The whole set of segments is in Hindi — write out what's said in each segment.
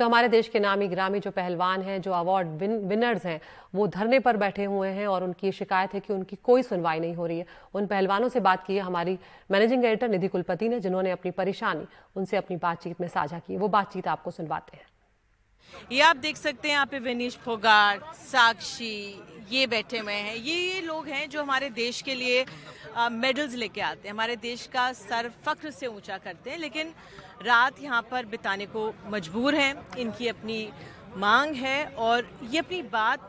तो हमारे देश के नामी ग्रामी जो पहलवान हैं जो अवार्ड विन, विनर्स हैं वो धरने पर बैठे हुए हैं और उनकी शिकायत है कि उनकी कोई सुनवाई नहीं हो रही है। उन पहलवानों से बात की है हमारी मैनेजिंग एडिटर निधि कुलपति ने जिन्होंने अपनी परेशानी उनसे अपनी बातचीत में साझा की वो बातचीत आपको सुनवाते हैं। ये आप देख सकते हैं यहाँ पे विनीश फोगाट साक्षी ये बैठे हुए हैं। ये ये लोग हैं जो हमारे देश के लिए मेडल्स लेके आते हैं। हमारे देश का सर फख्र से ऊँचा करते हैं लेकिन रात यहाँ पर बिताने को मजबूर हैं। इनकी अपनी मांग है और ये अपनी बात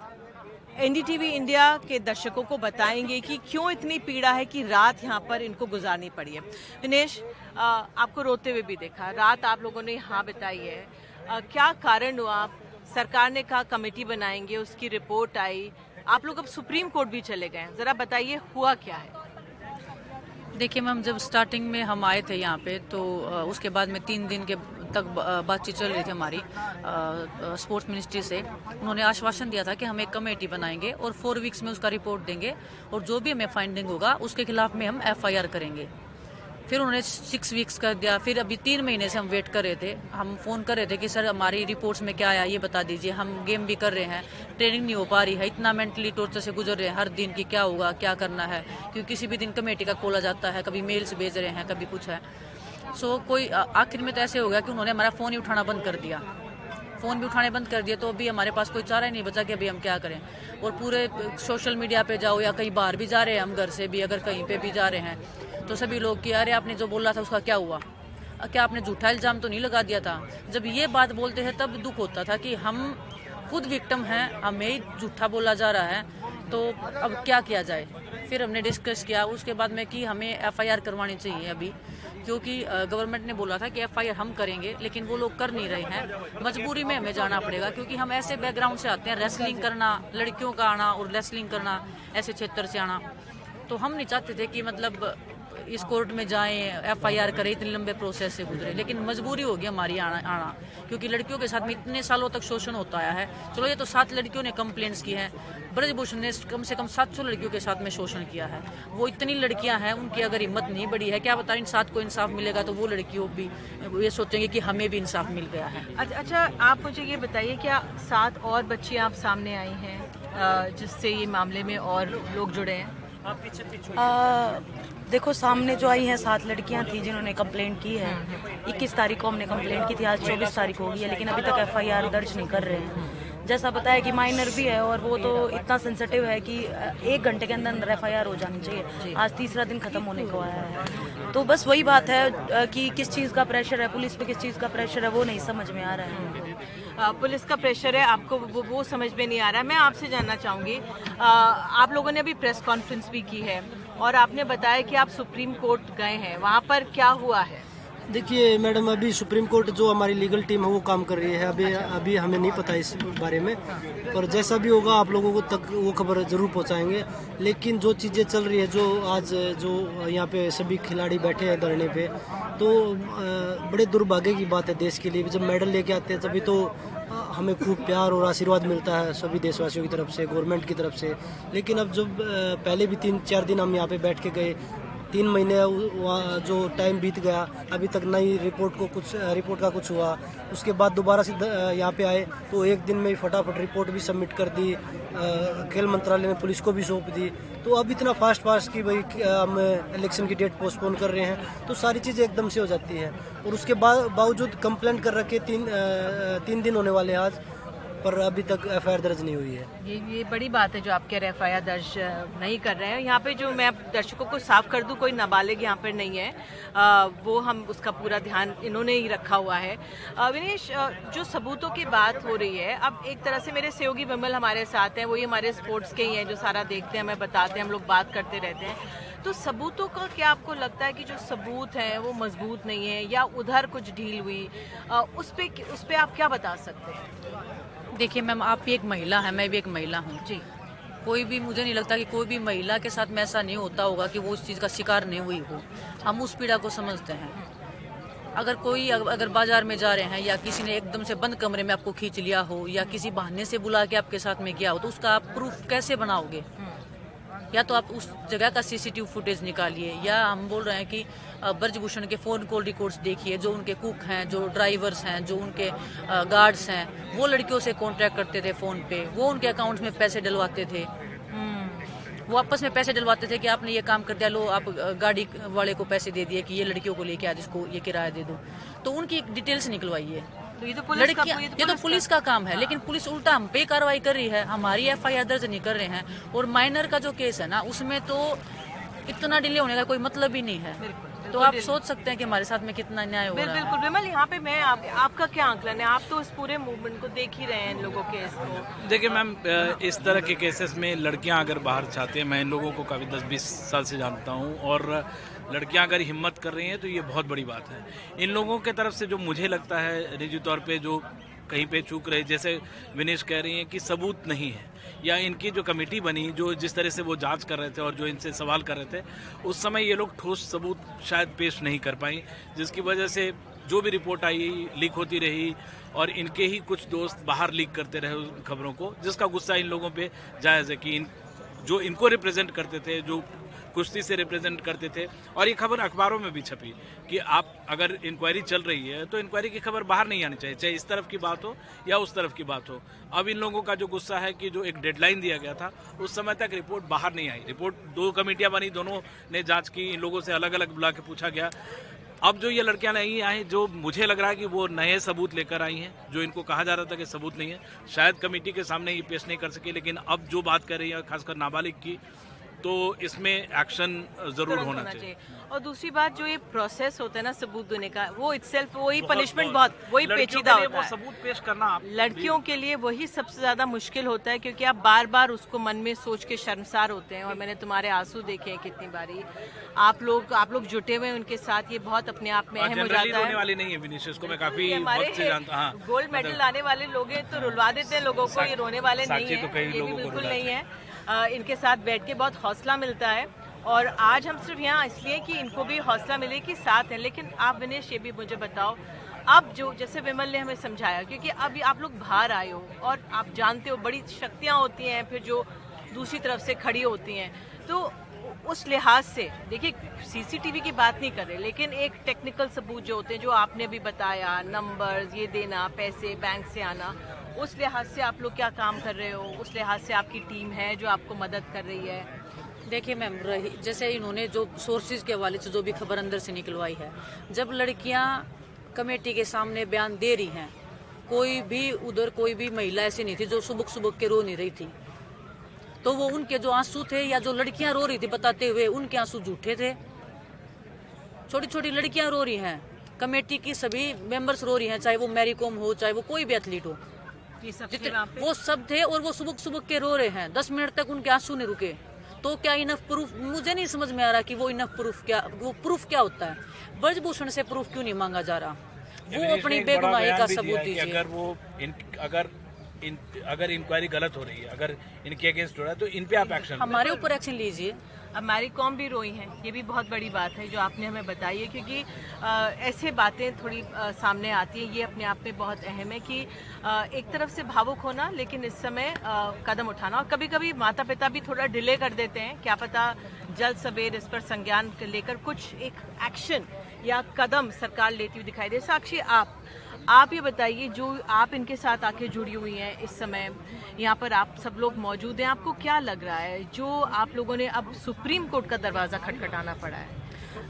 एनडीटीवी इंडिया के दर्शकों को बताएँगे कि क्यों इतनी पीड़ा है कि रात यहाँ पर इनको गुजारनी पड़ी है। दिनेश आपको रोते हुए भी देखा। रात आप लोगों ने यहाँ बिताई है। आ, क्या कारण हुआ? सरकार ने कहा कमेटी बनाएँगे, उसकी रिपोर्ट आई। आप लोग अब सुप्रीम कोर्ट भी चले गए जरा बताइए, हुआ क्या है? देखिए मैम, जब स्टार्टिंग में हम आए थे यहाँ पे तो उसके बाद में तीन दिन के तक बातचीत चल रही थी हमारी स्पोर्ट्स मिनिस्ट्री से। उन्होंने आश्वासन दिया था कि हम एक कमेटी बनाएँगे और फोर वीक्स में उसका रिपोर्ट देंगे और जो भी हमें फाइंडिंग होगा, उसके खिलाफ में हम एफआईआर करेंगे। फिर उन्होंने सिक्स वीक्स कर दिया। फिर अभी तीन महीने से हम वेट कर रहे थे। हम फ़ोन कर रहे थे कि, सर, हमारी रिपोर्ट्स में क्या आया? ये बता दीजिए। हम गेम भी कर रहे हैं। ट्रेनिंग नहीं हो पा रही है। इतना मेंटली टॉर्चर से गुजर रहे हैं। हर दिन की क्या होगा? क्या करना है? क्योंकि किसी भी दिन कमेटी का खोला जाता है। कभी मेल्स भेज रहे हैं, कभी कुछ है। सो कोई आखिर में तो ऐसे हो गया कि उन्होंने हमारा फ़ोन ही उठाना बंद कर दिया। फ़ोन भी उठाने बंद कर दिए तो अभी हमारे पास कोई चारा ही नहीं बचा कि अभी हम क्या करें। और पूरे सोशल मीडिया पे जाओ या कहीं बाहर भी जा रहे हैं, हम घर से भी, अगर कहीं पे भी जा रहे हैं। तो सभी लोग कि, अरे, आपने जो बोला था, उसका क्या हुआ? क्या आपने झूठा इल्ज़ाम तो नहीं लगा दिया था? जब ये बात बोलते हैं, तब दुख होता था कि हम खुद विक्टम हैं, हमें ही झूठा बोला जा रहा है तो अब क्या किया जाए? फिर हमने डिस्कस किया, उसके बाद में कि हमें एफआईआर करवानी चाहिए अभी, क्योंकि गवर्नमेंट ने बोला था कि एफआईआर हम करेंगे, लेकिन वो लोग कर नहीं रहे हैं। मजबूरी में हमें जाना पड़ेगा, क्योंकि हम ऐसे बैकग्राउंड से आते हैं रेसलिंग करना, लड़कियों का आना और रेसलिंग करना, ऐसे क्षेत्र से आना। तो हम नहीं चाहते थे कि मतलब इस कोर्ट में जाएँ एफआईआर करें इतने लंबे प्रोसेस से गुजरे। लेकिन मजबूरी होगी हमारी आना आना क्योंकि लड़कियों के साथ में इतने सालों तक शोषण होता आया है। चलो ये तो सात लड़कियों ने कंप्लेंट्स की हैं। ब्रजभूषण ने कम से कम सात सौ लड़कियों के साथ में शोषण किया है। वो इतनी लड़कियाँ हैं उनकी अगर हिम्मत नहीं बढ़ी है क्या बता इन सात को इंसाफ मिलेगा? तो वो लड़कियों भी ये सोचेंगे कि हमें भी इंसाफ मिल गया है। अच्छा, अच्छा आप मुझे ये बताइए क्या सात और बच्ची आप सामने आई हैं जिससे ये मामले में और लोग जुड़े हैं? आ, देखो सामने जो आई हैं सात लड़कियाँ थी जिन्होंने कंप्लेंट की है। इक्कीस तारीख को हमने कंप्लेंट की थी आज चौबीस तारीख हो गई है लेकिन अभी तक एफआईआर दर्ज नहीं कर रहे हैं। जैसा बताया कि माइनर भी है और वो तो इतना सेंसिटिव है कि एक घंटे के अंदर अंदर एफआईआर हो जानी चाहिए। आज तीसरा दिन खत्म होने को आया है। तो बस वही बात है कि किस चीज़ का प्रेशर है पुलिस पे किस चीज़ का प्रेशर है वो नहीं समझ में आ रहा है। पुलिस का प्रेशर है आपको वो, वो समझ में नहीं आ रहा। है मैं आपसे जानना चाहूँगी आप लोगों ने अभी प्रेस कॉन्फ्रेंस भी की है। और आपने बताया कि आप सुप्रीम कोर्ट गए हैं। वहाँ पर क्या हुआ है? देखिए, मैडम, अभी सुप्रीम कोर्ट जो हमारी लीगल टीम है, वो काम कर रही है। अभी अभी हमें नहीं पता इस बारे में। पर जैसा भी होगा, आप लोगों को तक वो खबर ज़रूर पहुंचाएँगे। लेकिन जो चीज़ें चल रही है, जो आज, जो यहाँ पे सभी खिलाड़ी बैठे हैं धरने पे तो बड़े दुर्भाग्य की बात है देश के लिए। जब मेडल लेके आते हैं, तभी तो हमें खूब प्यार और आशीर्वाद मिलता है सभी देशवासियों की तरफ़ से, गवर्नमेंट की तरफ़ से। लेकिन अब जब पहले भी तीन, चार दिन हम यहाँ पे बैठ के गए तीन महीने जो टाइम बीत गया, अभी तक नई रिपोर्ट को कुछ रिपोर्ट का कुछ हुआ। उसके बाद दोबारा से यहाँ पे आए तो एक दिन में ही फटाफट रिपोर्ट भी सबमिट कर दी खेल मंत्रालय ने पुलिस को भी सौंप दी। तो अब इतना फास्ट फास्ट कि भाई हम इलेक्शन की डेट पोस्टपोन कर रहे हैं तो सारी चीज़ें एकदम से हो जाती हैं। और उसके बावजूद कंप्लेंट कर रखे तीन तीन दिन होने वाले हैं आज पर अभी तक एफआईआर दर्ज नहीं हुई है। ये ये बड़ी बात है जो आप कह रहे एफ़ दर्ज नहीं कर रहे हैं। यहाँ पे जो मैं दर्शकों को साफ़ कर दूँ कोई नाबालिग यहाँ पर नहीं है। आ, वो हम उसका पूरा ध्यान इन्होंने ही रखा हुआ है। विनेश जो सबूतों की बात हो रही है अब एक तरह से मेरे सहयोगी विमल हमारे साथ हैं वही हमारे स्पोर्ट्स के ही हैं जो सारा देखते हैं हमें बताते हैं हम लोग बात करते रहते हैं। तो सबूतों का क्या आपको लगता है कि जो सबूत है वो मज़बूत नहीं है या उधर कुछ ढील हुई? उस पर उस पर आप क्या बता सकते हैं? देखिए मैम आप भी एक महिला है मैं भी एक महिला हूँ। जी। कोई भी मुझे नहीं लगता कि कोई भी महिला के साथ में ऐसा नहीं होता होगा कि वो उस चीज़ का शिकार नहीं हुई हो। हम उस पीड़ा को समझते हैं। अगर कोई अगर बाज़ार में जा रहे हैं या किसी ने एकदम से बंद कमरे में आपको खींच लिया हो या किसी बहाने से बुला के आपके साथ में गया हो तो उसका आप प्रूफ कैसे बनाओगे? या तो आप उस जगह का सीसीटीवी फुटेज निकालिए, या हम बोल रहे हैं कि ब्रजभूषण के फ़ोन कॉल रिकॉर्ड्स देखिए, जो उनके कुक हैं, जो ड्राइवर्स हैं, जो उनके गार्ड्स हैं, वो लड़कियों से कांटेक्ट करते थे फ़ोन पे, वो उनके अकाउंट्स में पैसे डलवाते थे। वो आपस में पैसे डलवाते थे कि आपने ये काम कर दिया, लो, आप गाड़ी वाले को पैसे दे दिए कि ये लड़कियों को लेके आज इसको ये किराया दे दो। तो उनकी डिटेल्स निकलवाइए। तो ये तो पुलिस का लड़कियाँ ये तो पुलिस का काम है लेकिन पुलिस उल्टा हम पे कार्रवाई कर रही है हमारी एफ़ आई आर दर्ज नहीं कर रहे हैं और माइनर का जो केस है ना उसमें तो इतना डिले होने का कोई मतलब ही नहीं है। तो आप सोच सकते हैं कि हमारे साथ में कितना न्याय हो रहा है। बिल्कुल विमल यहाँ पे मैं आप, आपका क्या आंकलन है? आप तो इस पूरे मूवमेंट को देख ही रहे हैं इन लोगों के इसको देखिए मैम इस तरह के केसेस में लड़कियाँ अगर बाहर चाहती हैं मैं इन लोगों को काफ़ी दस बीस साल से जानता हूँ और लड़कियाँ अगर हिम्मत कर रही हैं तो ये बहुत बड़ी बात है। इन लोगों के तरफ़ से जो मुझे लगता है, निजी तौर पे जो कहीं पे चूक रहे, जैसे विनेश कह रही हैं कि सबूत नहीं है, या इनकी जो कमेटी बनी, जो जिस तरह से वो जाँच कर रहे थे और जो इनसे सवाल कर रहे थे, उस समय ये लोग ठोस सबूत शायद पेश नहीं कर पाई, जिसकी वजह से जो भी रिपोर्ट आई, लीक होती रही और इनके ही कुछ दोस्त बाहर लीक करते रहे उन खबरों को, जिसका गुस्सा इन लोगों पे जायज़ है कि इन, जो इनको रिप्रेजेंट करते थे, जो कुश्ती से रिप्रेजेंट करते थे। और ये खबर अखबारों में भी छपी कि आप अगर इंक्वायरी चल रही है तो इंक्वायरी की खबर बाहर नहीं आनी चाहिए, चाहे इस तरफ़ की बात हो या उस तरफ़ की बात हो। अब इन लोगों का जो गुस्सा है कि जो एक डेडलाइन दिया गया था, उस समय तक रिपोर्ट बाहर नहीं आई। रिपोर्ट दो कमेटियाँ बनी, दोनों ने जाँच की, इन लोगों से अलग अलग बुला के पूछा गया। अब जो ये लड़कियाँ नहीं आई, जो मुझे लग रहा है कि वो नए सबूत लेकर आई हैं, जो इनको कहा जा रहा था कि सबूत नहीं है, शायद कमेटी के सामने ये पेश नहीं कर सके, लेकिन अब जो बात कर रही है, खासकर नाबालिग की तो इसमें एक्शन ज़रूर तुरंत होना चाहिए। और दूसरी बात जो ये प्रोसेस होता है ना सबूत देने का वो इटसेल्फ वही पनिशमेंट बहुत- वही पेचीदा होता है। सबूत पेश करना लड़कियों के लिए वही सबसे ज़्यादा मुश्किल होता है क्योंकि आप बार बार उसको मन में सोच के शर्मसार होते हैं और मैंने तुम्हारे आँसू देखे हैं कितनी बारी। आप लोग आप लोग जुटे हुए हैं उनके साथ ये बहुत अपने आप में अहम हो जाता है। वाली नहीं है विनीशियस को मैं काफ़ी हमारे जानता हाँ गोल्ड मेडल लाने वाले लोग तो रुलवा देते हैं लोगों को ये रोने वाले नहीं है तो ये भी बिल्कुल नहीं है। इनके साथ बैठ के बहुत हौसला मिलता है। और आज हम सिर्फ़ यहाँ इसलिए कि इनको भी हौसला मिले कि साथ हैं, लेकिन आप विनेश, ये भी मुझे बताओ, अब जो, जैसे विमल ने हमें समझाया, क्योंकि अब आप लोग बाहर आए हो और आप जानते हो, बड़ी शक्तियाँ होती हैं, फिर जो दूसरी तरफ़ से खड़ी होती हैं। तो उस लिहाज से, देखिए सीसीटीवी की बात नहीं कर रहे, लेकिन एक टेक्निकल सबूत जो होते हैं, जो आपने भी बताया नंबर्स ये देना, पैसे बैंक से आना उस लिहाज से आप लोग क्या काम कर रहे हो? उस लिहाज से आपकी टीम है जो आपको मदद कर रही है? देखिए मैम, रही, जैसे इन्होंने जो सोर्सेज के हवाले से जो भी खबर अंदर से निकलवाई है, जब लड़कियाँ कमेटी के सामने बयान दे रही हैं, कोई भी उधर कोई भी महिला ऐसी नहीं थी जो सुबह सुबह के रो नहीं रही थी। तो वो उनके जो आँसू थे या जो लड़कियाँ रो रही थी बताते हुए उनके आँसू झूठे थे। छोटी छोटी लड़कियाँ रो रही हैं, कमेटी की सभी मेंबर्स रो रही हैं, चाहे वो मैरी कॉम हो, चाहे वो कोई भी एथलीट हो। ये सब जितने वहाँ पे? वो सब थे और वो सुबह सुबह के रो रहे हैं। दस मिनट तक उनके आँसू नहीं रुके। तो क्या इनफ प्रूफ मुझे नहीं समझ में आ रहा कि वो इनफ प्रूफ क्या वो प्रूफ क्या होता है? ब्रजभूषण से प्रूफ क्यों नहीं मांगा जा रहा? वो अपनी बेगुनाही का सबूत है दीजिए। अगर वो इन अगर इन अगर इंक्वायरी गलत हो रही है अगर इनके अगेंस्ट हो रहा है तो इन पे आप एक्शन हमारे ऊपर एक्शन लीजिए। अब मैरी कॉम भी रोई हैं ये भी बहुत बड़ी बात है जो आपने हमें बताई है क्योंकि अ, ऐसे बातें थोड़ी अ, सामने आती हैं ये अपने आप में बहुत अहम है कि अ, एक तरफ़ से भावुक होना लेकिन इस समय अ, कदम उठाना और कभी कभी माता पिता भी थोड़ा डिले कर देते हैं क्या पता जल्द सवेर इस पर संज्ञान लेकर कुछ एक एक्शन या कदम सरकार लेती हुई दिखाई दे। साक्षी आप आप ये बताइए जो आप इनके साथ आके जुड़ी हुई हैं इस समय यहाँ पर आप सब लोग मौजूद हैं आपको क्या लग रहा है? जो आप लोगों ने अब सुप्रीम कोर्ट का दरवाज़ा खटखटाना पड़ा है।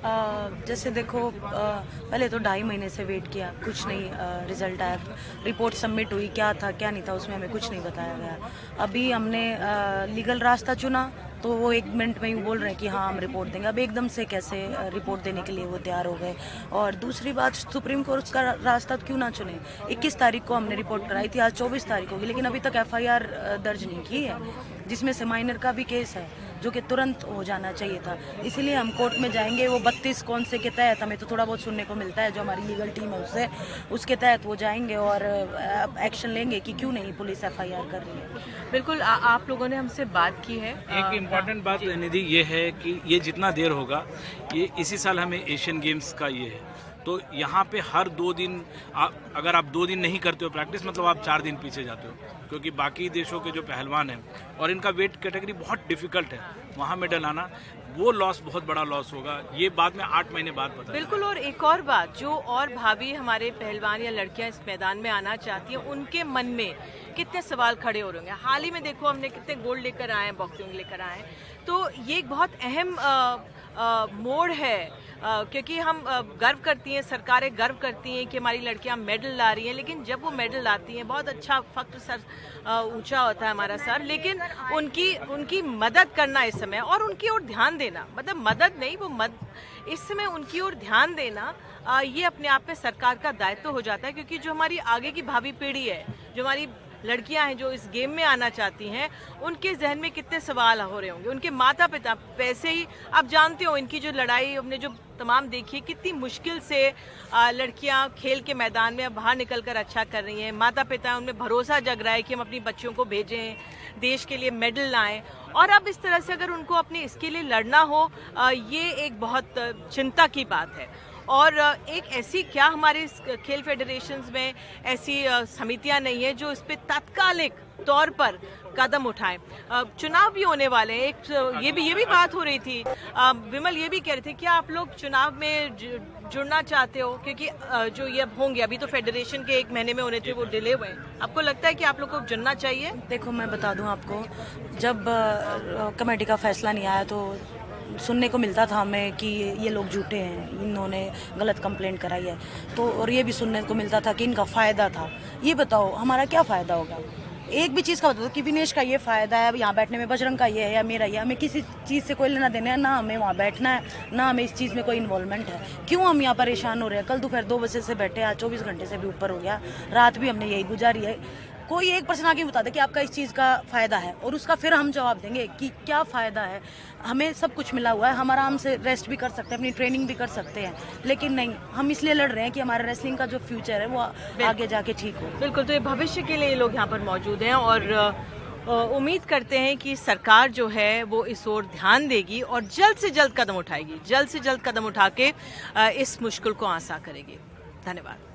अ, जैसे देखो पहले तो ढाई महीने से वेट किया कुछ नहीं अ, रिज़ल्ट आया। रिपोर्ट सबमिट हुई क्या था क्या नहीं था उसमें हमें कुछ नहीं बताया गया। अभी हमने लीगल रास्ता चुना तो वो एक मिनट में ही बोल रहे हैं कि हाँ हम रिपोर्ट देंगे। अब एकदम से कैसे रिपोर्ट देने के लिए वो तैयार हो गए? और दूसरी बात सुप्रीम कोर्ट का रास्ता क्यों ना चुने? 21 तारीख को हमने रिपोर्ट कराई थी, आज 24 तारीख होगी, लेकिन अभी तक एफआईआर दर्ज नहीं की है, जिसमें से माइनर का भी केस है। जो कि तुरंत हो जाना चाहिए था। इसीलिए हम कोर्ट में जाएँगे वो बत्तीस कौन से के तहत हमें तो थोड़ा बहुत सुनने को मिलता है जो हमारी लीगल टीम है उससे उसके तहत वो जाएँगे और एक्शन लेंगे कि क्यों नहीं पुलिस एफआईआर कर रही है। बिल्कुल आ, आप लोगों ने हमसे बात की है। एक इंपॉर्टेंट बात निधि ये है कि ये जितना देर होगा ये इसी साल हमें एशियन गेम्स का ये है। तो यहाँ पे हर दो दिन आप, अगर आप दो दिन नहीं करते हो प्रैक्टिस मतलब आप चार दिन पीछे जाते हो, क्योंकि बाकी देशों के जो पहलवान हैं और इनका वेट कैटेगरी बहुत डिफ़िकल्ट है, वहाँ मेडल आना, वो लॉस बहुत बड़ा लॉस होगा, ये बाद में आठ महीने बाद पता बिल्कुल, और एक और बात, जो और भाभी हमारे पहलवान या लड़कियाँ इस मैदान में आना चाहती हैं, उनके मन में कितने सवाल खड़े हो रहे होंगे? हाल ही में देखो, हमने कितने गोल्ड लेकर आए हैं बॉक्सिंग लेकर आए हैं। तो ये एक बहुत अहम मोड़ है। क्योंकि हम गर्व करती हैं, सरकारें गर्व करती हैं कि हमारी लड़कियाँ मेडल ला रही हैं, लेकिन जब वो मेडल लाती हैं, बहुत अच्छा फख्र सर ऊँचा होता है हमारा सर, लेकिन उनकी उनकी मदद करना इस समय और उनकी ओर ध्यान देना मतलब मदद नहीं, वो मद, इस समय उनकी ओर ध्यान देना ये अपने आप में सरकार का दायित्व हो जाता है, क्योंकि जो हमारी आगे की भावी पीढ़ी है, जो हमारी लड़कियाँ हैं जो इस गेम में आना चाहती हैं, उनके जहन में कितने सवाल हो रहे होंगे? उनके माता पिता वैसे ही, आप जानते हो, इनकी जो लड़ाई हमने जो तमाम देखी है, कितनी मुश्किल से लड़कियाँ खेल के मैदान में बाहर निकल कर अच्छा कर रही हैं। माता पिता उनमें भरोसा जग रहा है कि हम अपनी बच्चियों को भेजें, देश के लिए मेडल लाएँ। और अब इस तरह से अगर उनको अपने इसके लिए लड़ना हो ये एक बहुत चिंता की बात है। और एक ऐसी क्या हमारे खेल फेडरेशन में ऐसी समितियाँ नहीं है जो इस पर तात्कालिक तौर पर कदम उठाएँ? चुनाव भी होने वाले हैं। एक ये भी ये भी बात हो रही थी। विमल ये भी कह रहे थे, क्या आप लोग चुनाव में जुड़ना चाहते हो? क्योंकि जो ये होंगे, अभी तो फेडरेशन के एक महीने में होने थे, वो डिले हुए आपको लगता है कि आप लोग को जुड़ना चाहिए? देखो, मैं बता दूँ आपको, जब कमेटी का फैसला नहीं आया तो सुनने को मिलता था हमें कि ये लोग झूठे हैं, इन्होंने गलत कंप्लेंट कराई है। तो और ये भी सुनने को मिलता था कि इनका फ़ायदा था। ये बताओ, हमारा क्या फ़ायदा होगा? एक भी चीज़ का बता दो कि विनेश का ये फ़ायदा है, यहाँ बैठने में बजरंग का ये है या मेरा ये हमें किसी चीज़ से कोई लेना देना है, ना हमें वहाँ बैठना है, ना हमें इस चीज़ में कोई इन्वॉल्वमेंट है। क्यों हम यहाँ परेशान हो रहे हैं? कल दोपहर दो बजे से बैठे आज चौबीस घंटे से भी ऊपर हो गया। रात भी हमने यही गुजारी है। कोई एक पर्सन आके बता दे कि आपका इस चीज़ का फ़ायदा है और उसका फिर हम जवाब देंगे कि क्या फ़ायदा है। हमें सब कुछ मिला हुआ है हम आराम से रेस्ट भी कर सकते हैं अपनी ट्रेनिंग भी कर सकते हैं लेकिन नहीं हम इसलिए लड़ रहे हैं कि हमारे रेसलिंग का जो फ्यूचर है वो आगे जाके ठीक हो। बिल्कुल तो ये भविष्य के लिए लोग यहाँ पर मौजूद हैं और उम्मीद करते हैं कि सरकार जो है वो इस ओर ध्यान देगी और जल्द से जल्द कदम उठाएगी जल्द से जल्द कदम उठा के इस मुश्किल को आसा करेगी। धन्यवाद।